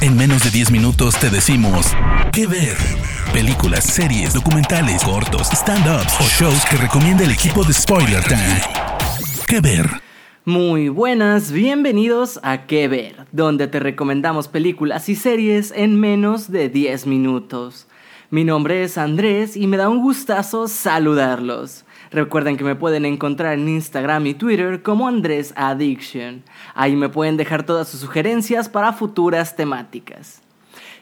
En menos de 10 minutos te decimos qué ver. Películas, series, documentales, cortos, stand-ups o shows que recomienda el equipo de Spoiler Time. ¿Qué ver? Muy buenas, bienvenidos a ¿Qué ver? Donde te recomendamos películas y series en menos de 10 minutos. Mi nombre es Andrés y me da un gustazo saludarlos. Recuerden que me pueden encontrar en Instagram y Twitter como Andrés Addiction. Ahí me pueden dejar todas sus sugerencias para futuras temáticas.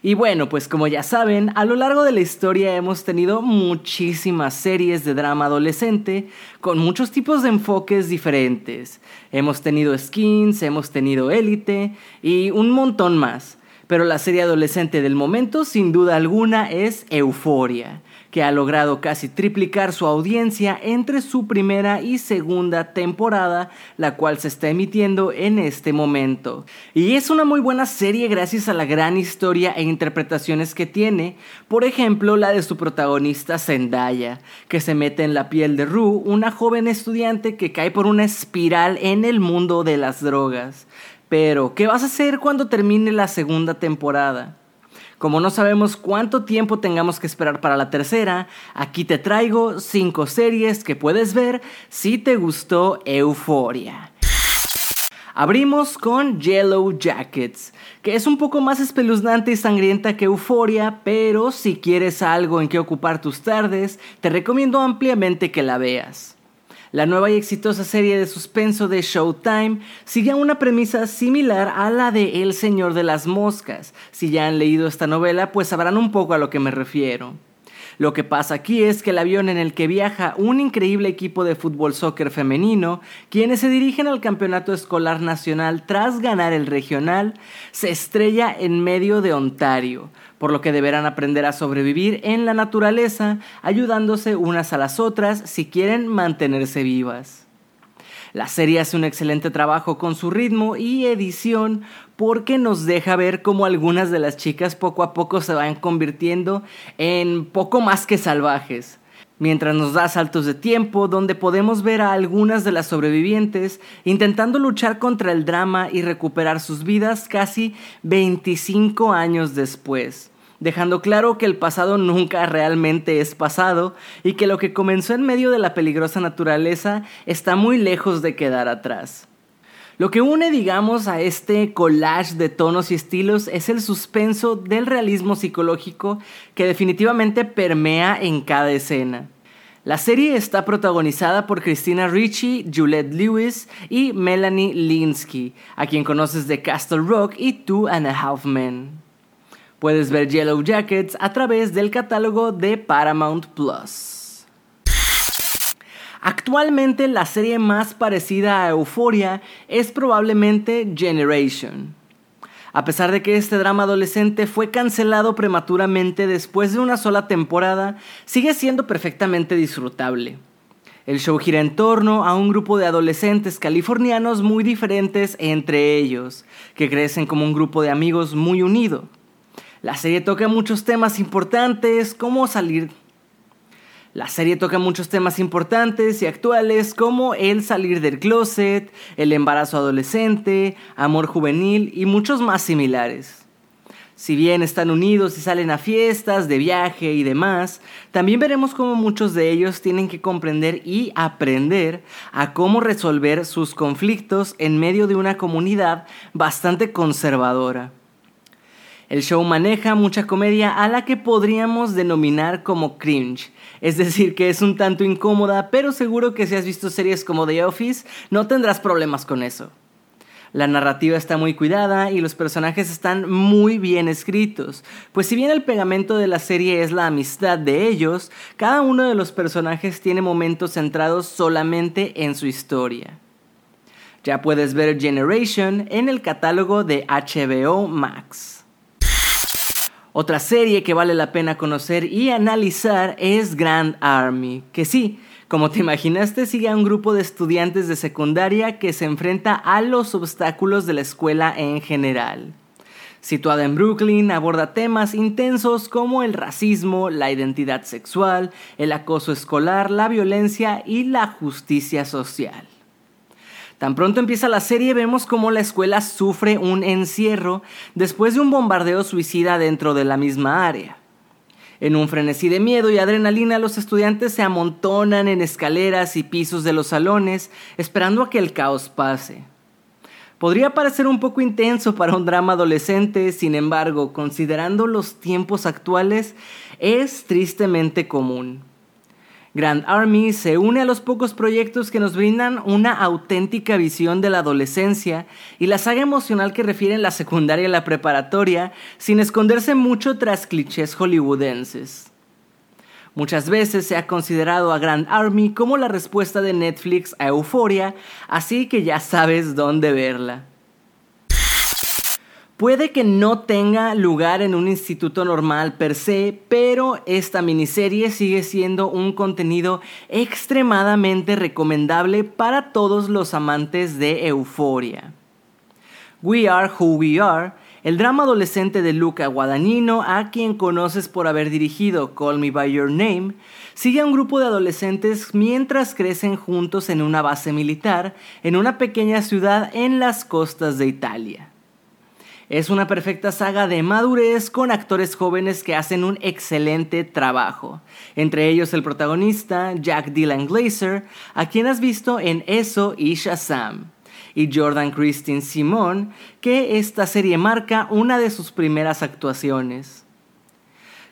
Y bueno, pues como ya saben, a lo largo de la historia hemos tenido muchísimas series de drama adolescente con muchos tipos de enfoques diferentes. Hemos tenido Skins, hemos tenido Élite y un montón más. Pero la serie adolescente del momento, sin duda alguna, es Euforia que ha logrado casi triplicar su audiencia entre su primera y segunda temporada, la cual se está emitiendo en este momento. Y es una muy buena serie gracias a la gran historia e interpretaciones que tiene, por ejemplo la de su protagonista Zendaya, que se mete en la piel de Rue, una joven estudiante que cae por una espiral en el mundo de las drogas. Pero, ¿qué vas a hacer cuando termine la segunda temporada? Como no sabemos cuánto tiempo tengamos que esperar para la tercera, aquí te traigo 5 series que puedes ver si te gustó Euforia. Abrimos con Yellow Jackets, que es un poco más espeluznante y sangrienta que Euforia, pero si quieres algo en que ocupar tus tardes, te recomiendo ampliamente que la veas. La nueva y exitosa serie de suspenso de Showtime sigue una premisa similar a la de El Señor de las Moscas. Si ya han leído esta novela, pues sabrán un poco a lo que me refiero. Lo que pasa aquí es que el avión en el que viaja un increíble equipo de fútbol soccer femenino, quienes se dirigen al campeonato escolar nacional tras ganar el regional, se estrella en medio de Ontario, por lo que deberán aprender a sobrevivir en la naturaleza, ayudándose unas a las otras si quieren mantenerse vivas. La serie hace un excelente trabajo con su ritmo y edición porque nos deja ver cómo algunas de las chicas poco a poco se van convirtiendo en poco más que salvajes. Mientras nos da saltos de tiempo donde podemos ver a algunas de las sobrevivientes intentando luchar contra el drama y recuperar sus vidas casi 25 años después dejando claro que el pasado nunca realmente es pasado y que lo que comenzó en medio de la peligrosa naturaleza está muy lejos de quedar atrás. Lo que une, digamos, a este collage de tonos y estilos es el suspenso del realismo psicológico que definitivamente permea en cada escena. La serie está protagonizada por Christina Ricci, Juliette Lewis y Melanie Linsky, a quien conoces de Castle Rock y Two and a Half Men. Puedes ver Yellow Jackets a través del catálogo de Paramount Plus. Actualmente la serie más parecida a Euphoria es probablemente Generation. A pesar de que este drama adolescente fue cancelado prematuramente después de una sola temporada, sigue siendo perfectamente disfrutable. El show gira en torno a un grupo de adolescentes californianos muy diferentes entre ellos, que crecen como un grupo de amigos muy unido. La serie toca muchos temas importantes, como salir... La serie toca muchos temas importantes y actuales como el salir del closet, el embarazo adolescente, amor juvenil y muchos más similares. Si bien están unidos y salen a fiestas, de viaje y demás, también veremos cómo muchos de ellos tienen que comprender y aprender a cómo resolver sus conflictos en medio de una comunidad bastante conservadora. El show maneja mucha comedia a la que podríamos denominar como cringe, es decir, que es un tanto incómoda, pero seguro que si has visto series como The Office, no tendrás problemas con eso. La narrativa está muy cuidada y los personajes están muy bien escritos, pues si bien el pegamento de la serie es la amistad de ellos, cada uno de los personajes tiene momentos centrados solamente en su historia. Ya puedes ver Generation en el catálogo de HBO Max. Otra serie que vale la pena conocer y analizar es Grand Army, que sí, como te imaginaste, sigue a un grupo de estudiantes de secundaria que se enfrenta a los obstáculos de la escuela en general. Situada en Brooklyn, aborda temas intensos como el racismo, la identidad sexual, el acoso escolar, la violencia y la justicia social. Tan pronto empieza la serie vemos cómo la escuela sufre un encierro después de un bombardeo suicida dentro de la misma área. En un frenesí de miedo y adrenalina, los estudiantes se amontonan en escaleras y pisos de los salones, esperando a que el caos pase. Podría parecer un poco intenso para un drama adolescente, sin embargo, considerando los tiempos actuales, es tristemente común. Grand Army se une a los pocos proyectos que nos brindan una auténtica visión de la adolescencia y la saga emocional que refieren la secundaria y la preparatoria, sin esconderse mucho tras clichés hollywoodenses. Muchas veces se ha considerado a Grand Army como la respuesta de Netflix a Euphoria, así que ya sabes dónde verla. Puede que no tenga lugar en un instituto normal per se, pero esta miniserie sigue siendo un contenido extremadamente recomendable para todos los amantes de Euforia. We Are Who We Are, el drama adolescente de Luca Guadagnino, a quien conoces por haber dirigido Call Me By Your Name, sigue a un grupo de adolescentes mientras crecen juntos en una base militar en una pequeña ciudad en las costas de Italia. Es una perfecta saga de madurez con actores jóvenes que hacen un excelente trabajo. Entre ellos el protagonista, Jack Dylan Glazer, a quien has visto en Eso y Shazam. Y Jordan Christine Simon, que esta serie marca una de sus primeras actuaciones.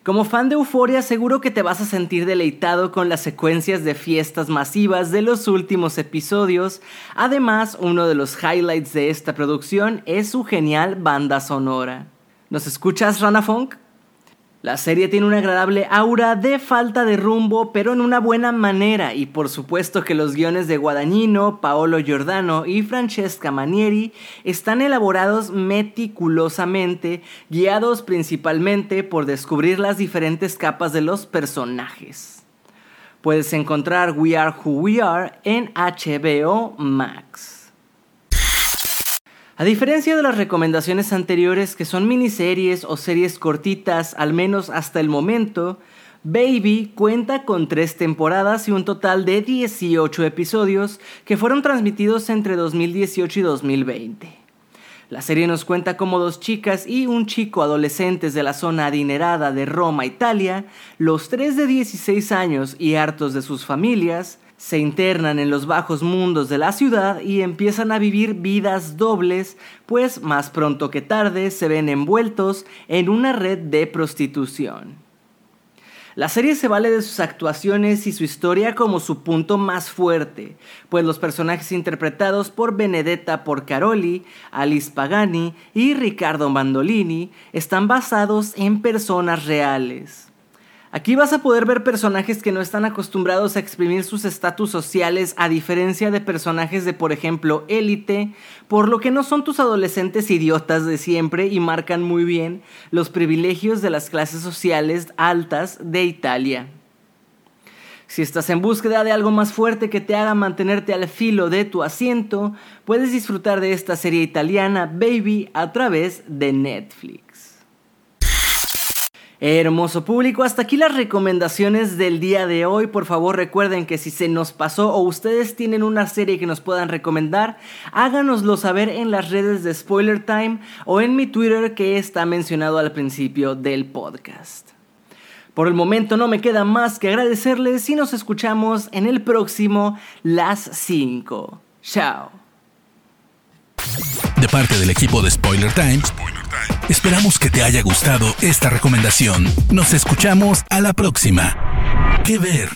Como fan de Euforia seguro que te vas a sentir deleitado con las secuencias de fiestas masivas de los últimos episodios. Además, uno de los highlights de esta producción es su genial banda sonora. ¿Nos escuchas, Rana Funk? La serie tiene una agradable aura de falta de rumbo, pero en una buena manera, y por supuesto que los guiones de Guadagnino, Paolo Giordano y Francesca Manieri están elaborados meticulosamente, guiados principalmente por descubrir las diferentes capas de los personajes. Puedes encontrar We Are Who We Are en HBO Max. A diferencia de las recomendaciones anteriores que son miniseries o series cortitas, al menos hasta el momento, Baby cuenta con tres temporadas y un total de 18 episodios que fueron transmitidos entre 2018 y 2020. La serie nos cuenta cómo dos chicas y un chico adolescentes de la zona adinerada de Roma, Italia, los tres de 16 años y hartos de sus familias, se internan en los bajos mundos de la ciudad y empiezan a vivir vidas dobles, pues más pronto que tarde se ven envueltos en una red de prostitución. La serie se vale de sus actuaciones y su historia como su punto más fuerte, pues los personajes interpretados por Benedetta Porcaroli, Alice Pagani y Riccardo Mandolini están basados en personas reales. Aquí vas a poder ver personajes que no están acostumbrados a exprimir sus estatus sociales a diferencia de personajes de, por ejemplo, élite, por lo que no son tus adolescentes idiotas de siempre y marcan muy bien los privilegios de las clases sociales altas de Italia. Si estás en búsqueda de algo más fuerte que te haga mantenerte al filo de tu asiento, puedes disfrutar de esta serie italiana Baby a través de Netflix. Hermoso público, hasta aquí las recomendaciones del día de hoy. Por favor recuerden que si se nos pasó o ustedes tienen una serie que nos puedan recomendar, háganoslo saber en las redes de Spoiler Time o en mi Twitter que está mencionado al principio del podcast. Por el momento no me queda más que agradecerles y nos escuchamos en el próximo Las 5. Chao. De parte del equipo de Spoiler Times, esperamos que te haya gustado esta recomendación. Nos escuchamos a la próxima. ¿Qué ver?